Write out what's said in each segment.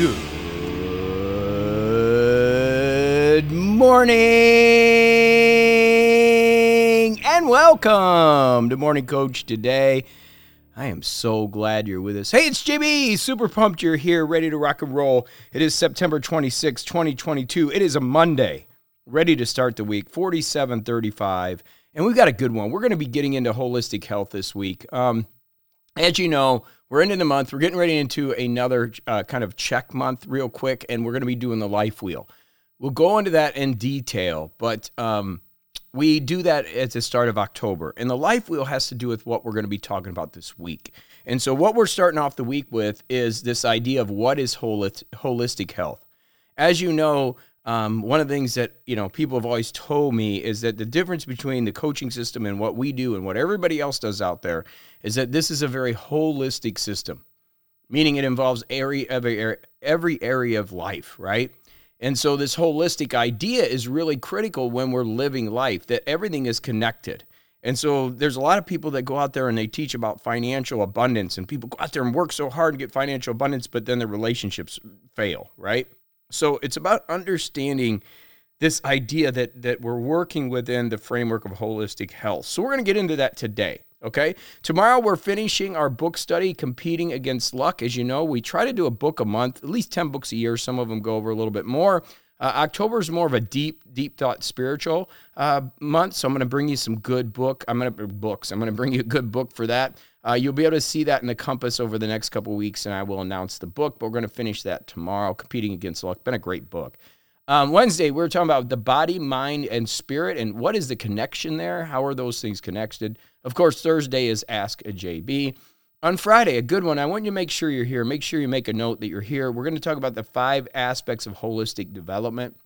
Good morning and welcome to Morning Coach today. I am so glad you're with us. Hey, it's JB. Super pumped you're here, ready to rock and roll. It is September 26, 2022. It is a Monday, ready to start the week, 4735. And we've got a good one. We're going to be getting into holistic health this week. Um, as you know, we're into the month. We're getting ready into another uh, kind of check month, real quick, and we're going to be doing the life wheel. We'll go into that in detail, but um, we do that at the start of October. And the life wheel has to do with what we're going to be talking about this week. And so, what we're starting off the week with is this idea of what is holistic health. As you know, um, one of the things that you know people have always told me is that the difference between the coaching system and what we do and what everybody else does out there is that this is a very holistic system, meaning it involves every every every area of life, right? And so this holistic idea is really critical when we're living life that everything is connected. And so there's a lot of people that go out there and they teach about financial abundance and people go out there and work so hard to get financial abundance but then their relationships fail, right? So it's about understanding this idea that that we're working within the framework of holistic health. So we're going to get into that today. Okay. Tomorrow we're finishing our book study, Competing Against Luck. As you know, we try to do a book a month, at least 10 books a year. Some of them go over a little bit more. Uh, October is more of a deep, deep thought spiritual uh, month. So I'm going to bring you some good book. I'm going to books. I'm going to bring you a good book for that. Uh, you'll be able to see that in the compass over the next couple weeks, and I will announce the book. But we're going to finish that tomorrow. Competing Against Luck, been a great book. Um, Wednesday, we are talking about the body, mind, and spirit, and what is the connection there? How are those things connected? Of course, Thursday is Ask a JB. On Friday, a good one. I want you to make sure you're here. Make sure you make a note that you're here. We're going to talk about the five aspects of holistic development.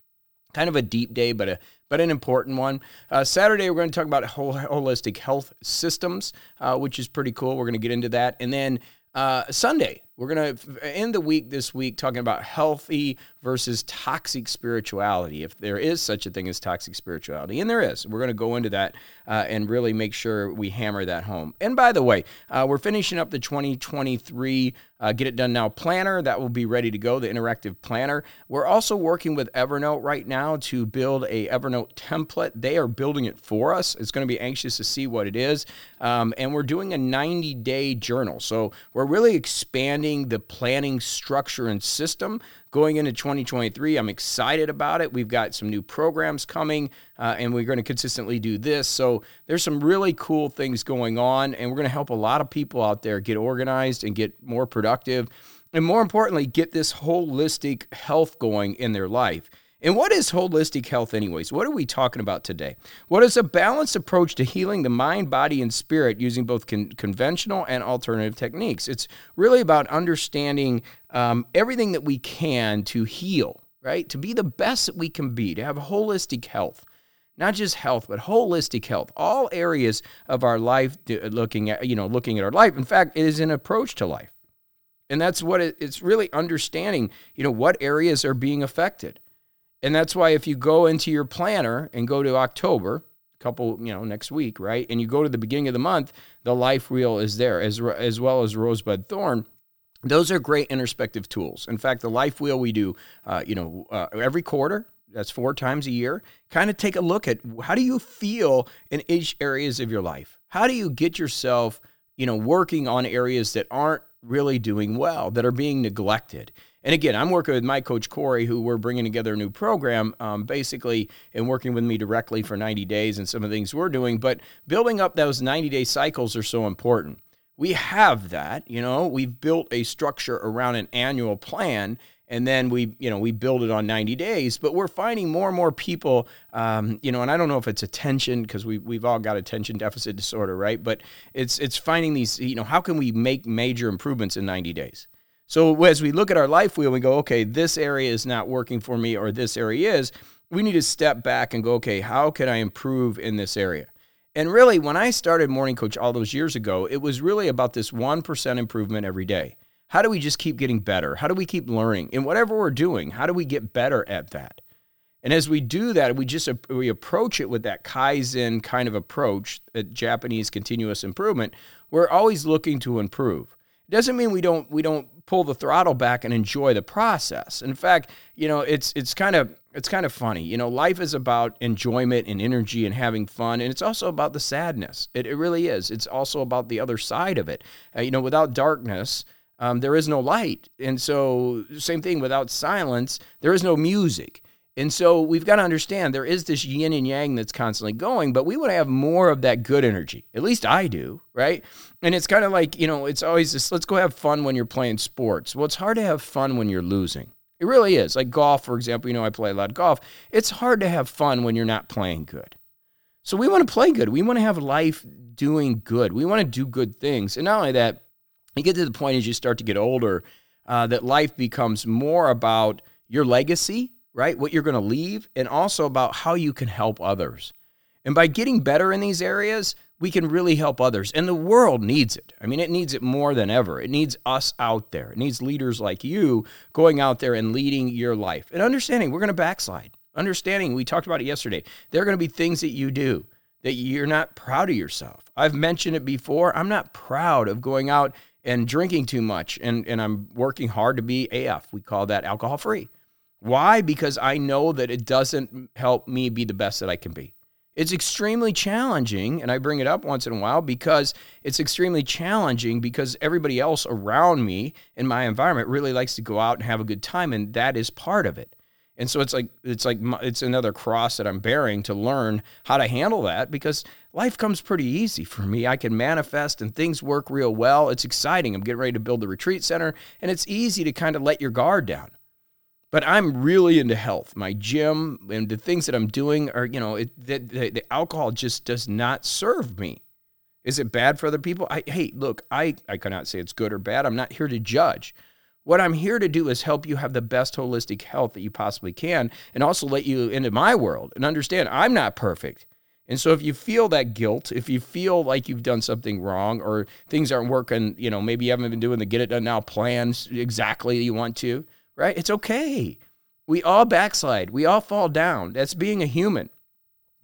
Kind of a deep day, but a but an important one. Uh, Saturday, we're going to talk about holistic health systems, uh, which is pretty cool. We're going to get into that. And then uh, Sunday, we're going to end the week this week talking about healthy versus toxic spirituality, if there is such a thing as toxic spirituality. And there is. We're going to go into that uh, and really make sure we hammer that home. And by the way, uh, we're finishing up the 2023 uh, Get It Done Now planner. That will be ready to go, the interactive planner. We're also working with Evernote right now to build a Evernote template. They are building it for us. It's going to be anxious to see what it is. Um, and we're doing a 90 day journal. So we're really expanding the planning structure and system going into 2023. I'm excited about it. We've got some new programs coming, uh, and we're going to consistently do this. So there's some really cool things going on, and we're going to help a lot of people out there get organized and get more productive, and more importantly, get this holistic health going in their life. And what is holistic health, anyways? What are we talking about today? What is a balanced approach to healing the mind, body, and spirit using both con- conventional and alternative techniques? It's really about understanding um, everything that we can to heal, right? To be the best that we can be, to have holistic health. Not just health, but holistic health. All areas of our life, looking at you know, looking at our life. In fact, it is an approach to life, and that's what it, it's really understanding. You know, what areas are being affected and that's why if you go into your planner and go to October, a couple, you know, next week, right? And you go to the beginning of the month, the life wheel is there as as well as rosebud thorn. Those are great introspective tools. In fact, the life wheel we do, uh, you know, uh, every quarter. That's four times a year. Kind of take a look at how do you feel in each areas of your life. How do you get yourself, you know, working on areas that aren't really doing well, that are being neglected. And again, I'm working with my coach Corey, who we're bringing together a new program, um, basically, and working with me directly for 90 days and some of the things we're doing. But building up those 90 day cycles are so important. We have that, you know, we've built a structure around an annual plan and then we you know we build it on 90 days but we're finding more and more people um, you know and i don't know if it's attention because we, we've all got attention deficit disorder right but it's it's finding these you know how can we make major improvements in 90 days so as we look at our life wheel, we go, okay, this area is not working for me, or this area is. We need to step back and go, okay, how can I improve in this area? And really, when I started Morning Coach all those years ago, it was really about this 1% improvement every day. How do we just keep getting better? How do we keep learning? In whatever we're doing, how do we get better at that? And as we do that, we just we approach it with that kaizen kind of approach, that Japanese continuous improvement. We're always looking to improve. It doesn't mean we don't we don't pull the throttle back and enjoy the process. In fact, you know, it's it's kind of it's kind of funny. You know, life is about enjoyment and energy and having fun, and it's also about the sadness. It, it really is. It's also about the other side of it. Uh, you know, without darkness, um, there is no light, and so same thing. Without silence, there is no music. And so we've got to understand there is this yin and yang that's constantly going, but we want to have more of that good energy. At least I do, right? And it's kind of like, you know, it's always this let's go have fun when you're playing sports. Well, it's hard to have fun when you're losing. It really is. Like golf, for example, you know, I play a lot of golf. It's hard to have fun when you're not playing good. So we want to play good. We want to have life doing good. We want to do good things. And not only that, you get to the point as you start to get older uh, that life becomes more about your legacy right? What you're going to leave, and also about how you can help others. And by getting better in these areas, we can really help others. And the world needs it. I mean, it needs it more than ever. It needs us out there. It needs leaders like you going out there and leading your life and understanding we're going to backslide. Understanding, we talked about it yesterday. There are going to be things that you do that you're not proud of yourself. I've mentioned it before. I'm not proud of going out and drinking too much, and, and I'm working hard to be AF. We call that alcohol free. Why? Because I know that it doesn't help me be the best that I can be. It's extremely challenging, and I bring it up once in a while because it's extremely challenging because everybody else around me in my environment really likes to go out and have a good time, and that is part of it. And so it's like it's like it's another cross that I'm bearing to learn how to handle that because life comes pretty easy for me. I can manifest and things work real well. It's exciting. I'm getting ready to build the retreat center, and it's easy to kind of let your guard down but I'm really into health. My gym and the things that I'm doing are, you know, it, the, the, the, alcohol just does not serve me. Is it bad for other people? I, hey, look, I, I cannot say it's good or bad. I'm not here to judge. What I'm here to do is help you have the best holistic health that you possibly can and also let you into my world and understand I'm not perfect. And so if you feel that guilt, if you feel like you've done something wrong or things aren't working, you know, maybe you haven't been doing the get it done now plans exactly you want to, right? It's okay. We all backslide. We all fall down. That's being a human.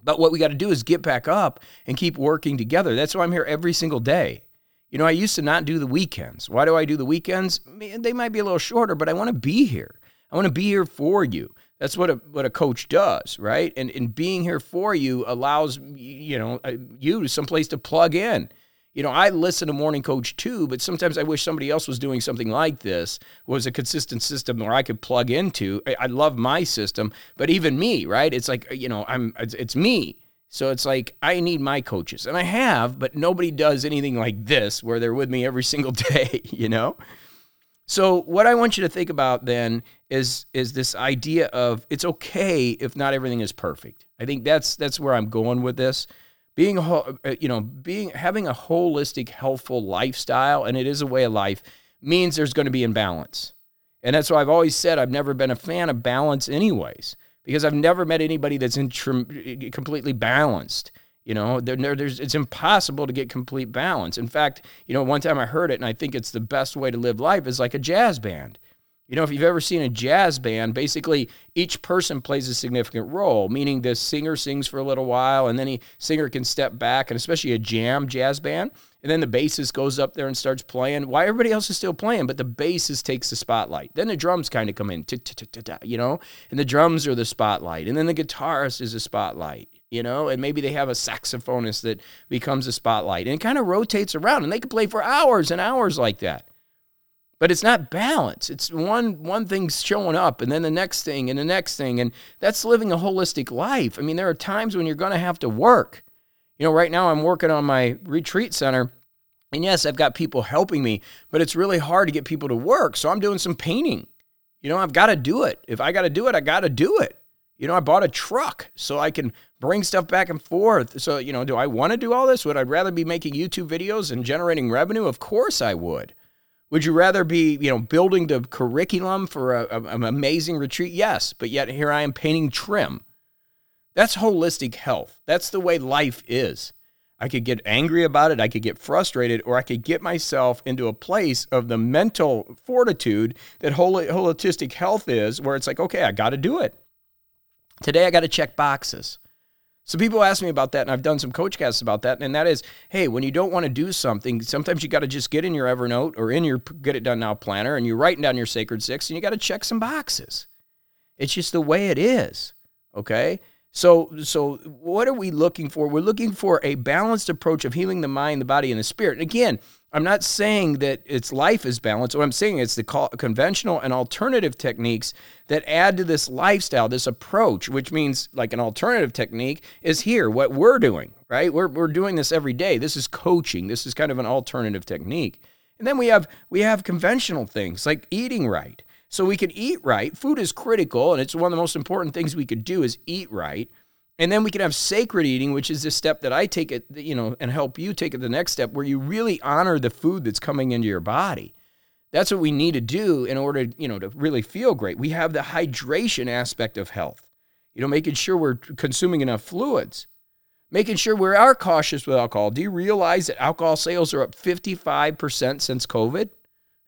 But what we got to do is get back up and keep working together. That's why I'm here every single day. You know, I used to not do the weekends. Why do I do the weekends? They might be a little shorter, but I want to be here. I want to be here for you. That's what a what a coach does, right? And and being here for you allows you know uh, you to someplace to plug in you know, I listen to Morning Coach too, but sometimes I wish somebody else was doing something like this, was a consistent system where I could plug into. I, I love my system, but even me, right? It's like, you know, I'm it's, it's me. So it's like I need my coaches, and I have, but nobody does anything like this where they're with me every single day, you know? So what I want you to think about then is is this idea of it's okay if not everything is perfect. I think that's that's where I'm going with this being uh, you know being having a holistic healthful lifestyle and it is a way of life means there's going to be imbalance. And that's why i've always said i've never been a fan of balance anyways because i've never met anybody that's in completely balanced you know? There, there's it's impossible to get complete balance. In fact you know one time i heard it and i think it's the best way to live life is like a jazz band you know, if you've ever seen a jazz band, basically each person plays a significant role, meaning the singer sings for a little while and then the singer can step back, and especially a jam jazz band. And then the bassist goes up there and starts playing. Why everybody else is still playing, but the bassist takes the spotlight. Then the drums kind of come in, you know, and the drums are the spotlight. And then the guitarist is a spotlight, you know, and maybe they have a saxophonist that becomes a spotlight. And it kind of rotates around, and they can play for hours and hours like that but it's not balance. It's one one thing showing up and then the next thing and the next thing and that's living a holistic life. I mean there are times when you're going to have to work. You know right now i'm working on my retreat center and yes i've got people helping me but it's really hard to get people to work so i'm doing some painting. You know i've got to do it. If i got to do it i got to do it. You know i bought a truck so i can bring stuff back and forth. So you know do i want to do all this? Would i rather be making youtube videos and generating revenue? Of course i would would you rather be, you know, building the curriculum for a, a, an amazing retreat? Yes, but yet here I am painting trim. That's holistic health. That's the way life is. I could get angry about it, I could get frustrated, or I could get myself into a place of the mental fortitude that holistic health is, where it's like, okay, I got to do it. Today I got to check boxes. So people ask me about that, and I've done some coach casts about that, and that is, hey, when you don't want to do something, sometimes you got to just get in your Evernote or in your Get It Done Now planner, and you're writing down your Sacred Six, and you got to check some boxes. It's just the way it is. Okay. So, so what are we looking for? We're looking for a balanced approach of healing the mind, the body, and the spirit. And again, I'm not saying that its life is balanced. What I'm saying is the conventional and alternative techniques that add to this lifestyle, this approach, which means like an alternative technique is here, what we're doing, right? We're, we're doing this every day. This is coaching. This is kind of an alternative technique. And then we have we have conventional things like eating right. So we can eat right. Food is critical, and it's one of the most important things we could do is eat right. And then we can have sacred eating, which is the step that I take it, you know, and help you take it the next step where you really honor the food that's coming into your body. That's what we need to do in order, you know, to really feel great. We have the hydration aspect of health. You know, making sure we're consuming enough fluids, making sure we are cautious with alcohol. Do you realize that alcohol sales are up 55% since COVID?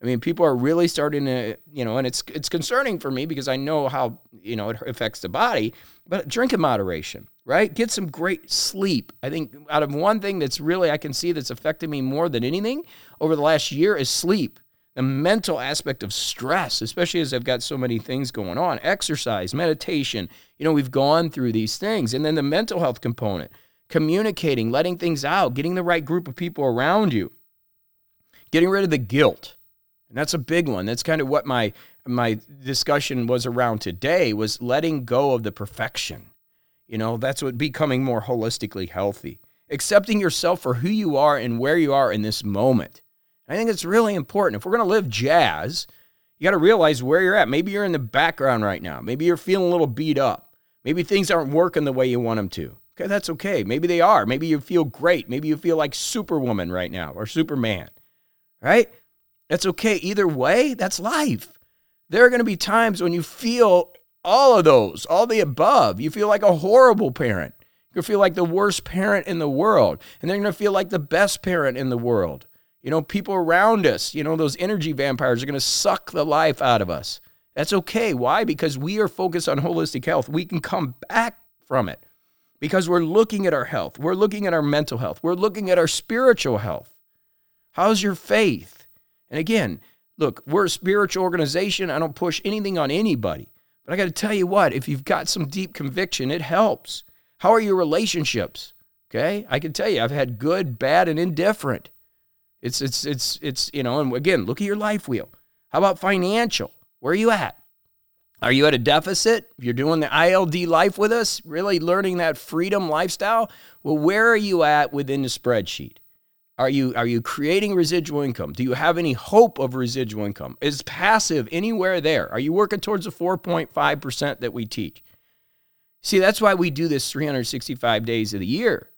I mean, people are really starting to, you know, and it's it's concerning for me because I know how, you know, it affects the body, but drink in moderation, right? Get some great sleep. I think out of one thing that's really I can see that's affected me more than anything over the last year is sleep. The mental aspect of stress, especially as I've got so many things going on, exercise, meditation, you know, we've gone through these things. And then the mental health component, communicating, letting things out, getting the right group of people around you, getting rid of the guilt and that's a big one. That's kind of what my my discussion was around today was letting go of the perfection. You know, that's what becoming more holistically healthy. Accepting yourself for who you are and where you are in this moment. I think it's really important. If we're going to live jazz, you got to realize where you're at. Maybe you're in the background right now. Maybe you're feeling a little beat up. Maybe things aren't working the way you want them to. Okay, that's okay. Maybe they are. Maybe you feel great. Maybe you feel like Superwoman right now or Superman, right? That's okay. Either way, that's life. There are going to be times when you feel all of those, all the above. You feel like a horrible parent. You feel like the worst parent in the world. And they're going to feel like the best parent in the world. You know, people around us, you know, those energy vampires are going to suck the life out of us. That's okay. Why? Because we are focused on holistic health. We can come back from it because we're looking at our health. We're looking at our mental health. We're looking at our spiritual health. How's your faith? And again, look, we're a spiritual organization. I don't push anything on anybody. But I got to tell you what, if you've got some deep conviction, it helps. How are your relationships? Okay? I can tell you I've had good, bad and indifferent. It's it's it's it's you know, and again, look at your life wheel. How about financial? Where are you at? Are you at a deficit? If you're doing the ILD life with us, really learning that freedom lifestyle, well, where are you at within the spreadsheet? Are you are you creating residual income? Do you have any hope of residual income? Is passive anywhere there? Are you working towards the 4.5% that we teach? See, that's why we do this 365 days of the year.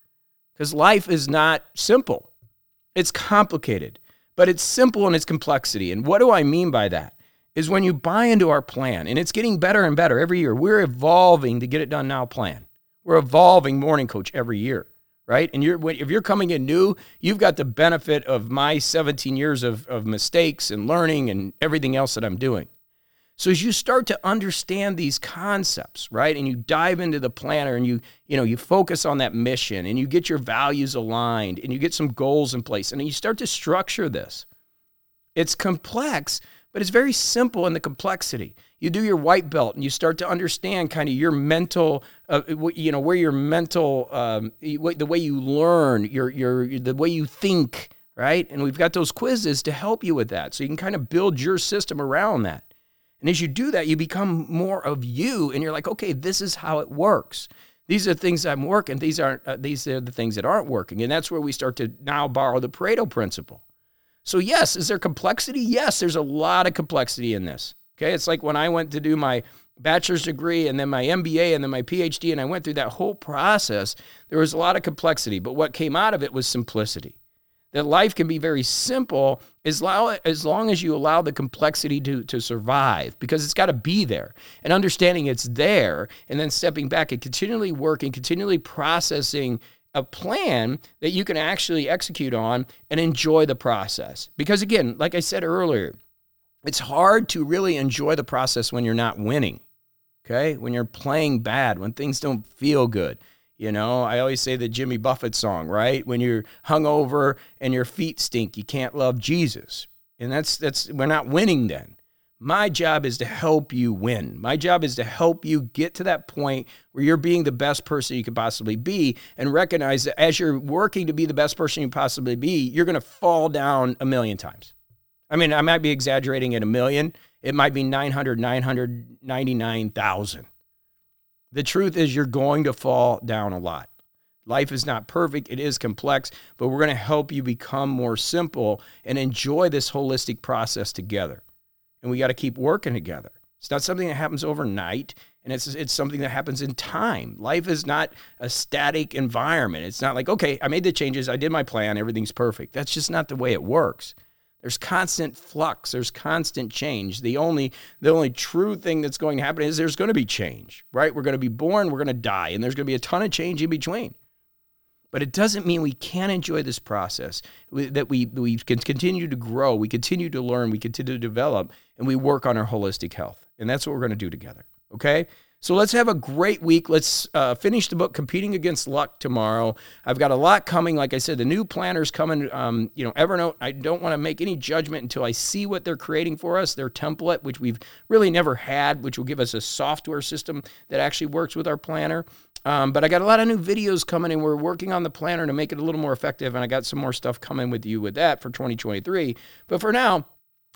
Cuz life is not simple. It's complicated, but it's simple in its complexity. And what do I mean by that? Is when you buy into our plan, and it's getting better and better every year. We're evolving to get it done now plan. We're evolving morning coach every year right? And you're if you're coming in new, you've got the benefit of my 17 years of, of mistakes and learning and everything else that I'm doing. So as you start to understand these concepts, right, and you dive into the planner and you, you know, you focus on that mission and you get your values aligned and you get some goals in place and you start to structure this. It's complex, but it's very simple in the complexity. You do your white belt and you start to understand kind of your mental uh, you know where your mental um, the way you learn your your the way you think right? And we've got those quizzes to help you with that. So you can kind of build your system around that. And as you do that you become more of you and you're like okay this is how it works. These are things i'm working these aren't uh, these are the things that aren't working. And that's where we start to now borrow the pareto principle so yes is there complexity yes there's a lot of complexity in this Okay, it's like when I went to do my bachelor's degree and then my MBA and then my PhD, and I went through that whole process. There was a lot of complexity, but what came out of it was simplicity. That life can be very simple as long, as long as you allow the complexity to, to survive, because it's got to be there. And understanding it's there, and then stepping back and continually working, continually processing a plan that you can actually execute on and enjoy the process. Because again, like I said earlier, it's hard to really enjoy the process when you're not winning. Okay? When you're playing bad, when things don't feel good. You know, I always say the Jimmy Buffett song, right? When you're hungover and your feet stink, you can't love Jesus. And that's that's we're not winning then. My job is to help you win. My job is to help you get to that point where you're being the best person you could possibly be and recognize that as you're working to be the best person you possibly be, you're going to fall down a million times. I mean, I might be exaggerating at a million. It might be 900, 999,000. The truth is, you're going to fall down a lot. Life is not perfect, it is complex, but we're going to help you become more simple and enjoy this holistic process together. And we got to keep working together. It's not something that happens overnight, and it's it's something that happens in time. Life is not a static environment. It's not like, okay, I made the changes, I did my plan, everything's perfect. That's just not the way it works. There's constant flux, there's constant change. The only the only true thing that's going to happen is there's going to be change, right? We're going to be born, we're going to die, and there's going to be a ton of change in between. But it doesn't mean we can't enjoy this process, that we, we can continue to grow, we continue to learn, we continue to develop, and we work on our holistic health. And that's what we're going to do together. Okay? So let's have a great week. Let's uh, finish the book, Competing Against Luck, tomorrow. I've got a lot coming. Like I said, the new planner's coming. Um, you know, Evernote, I don't want to make any judgment until I see what they're creating for us, their template, which we've really never had, which will give us a software system that actually works with our planner. Um, but I got a lot of new videos coming and we're working on the planner to make it a little more effective. And I got some more stuff coming with you with that for 2023. But for now,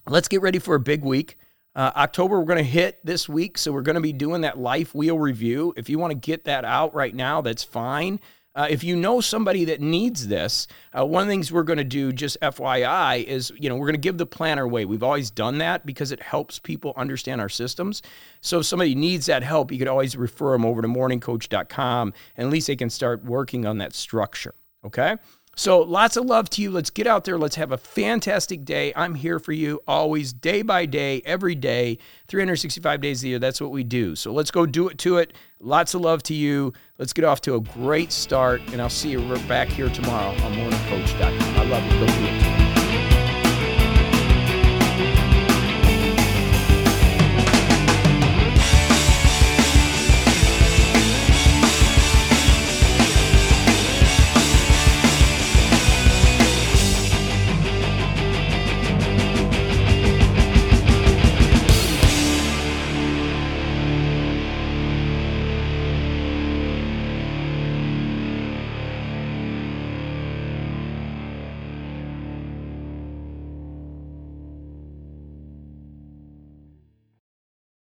let's get ready for a big week. Uh, October, we're going to hit this week. So we're going to be doing that life wheel review. If you want to get that out right now, that's fine. Uh, if you know somebody that needs this, uh, one of the things we're going to do, just FYI, is you know we're going to give the planner away. We've always done that because it helps people understand our systems. So if somebody needs that help, you could always refer them over to morningcoach.com, and at least they can start working on that structure. Okay. So lots of love to you. Let's get out there. Let's have a fantastic day. I'm here for you always, day by day, every day, 365 days a year. That's what we do. So let's go do it to it. Lots of love to you. Let's get off to a great start. And I'll see you back here tomorrow on morningcoach.com. I love you. Go do it.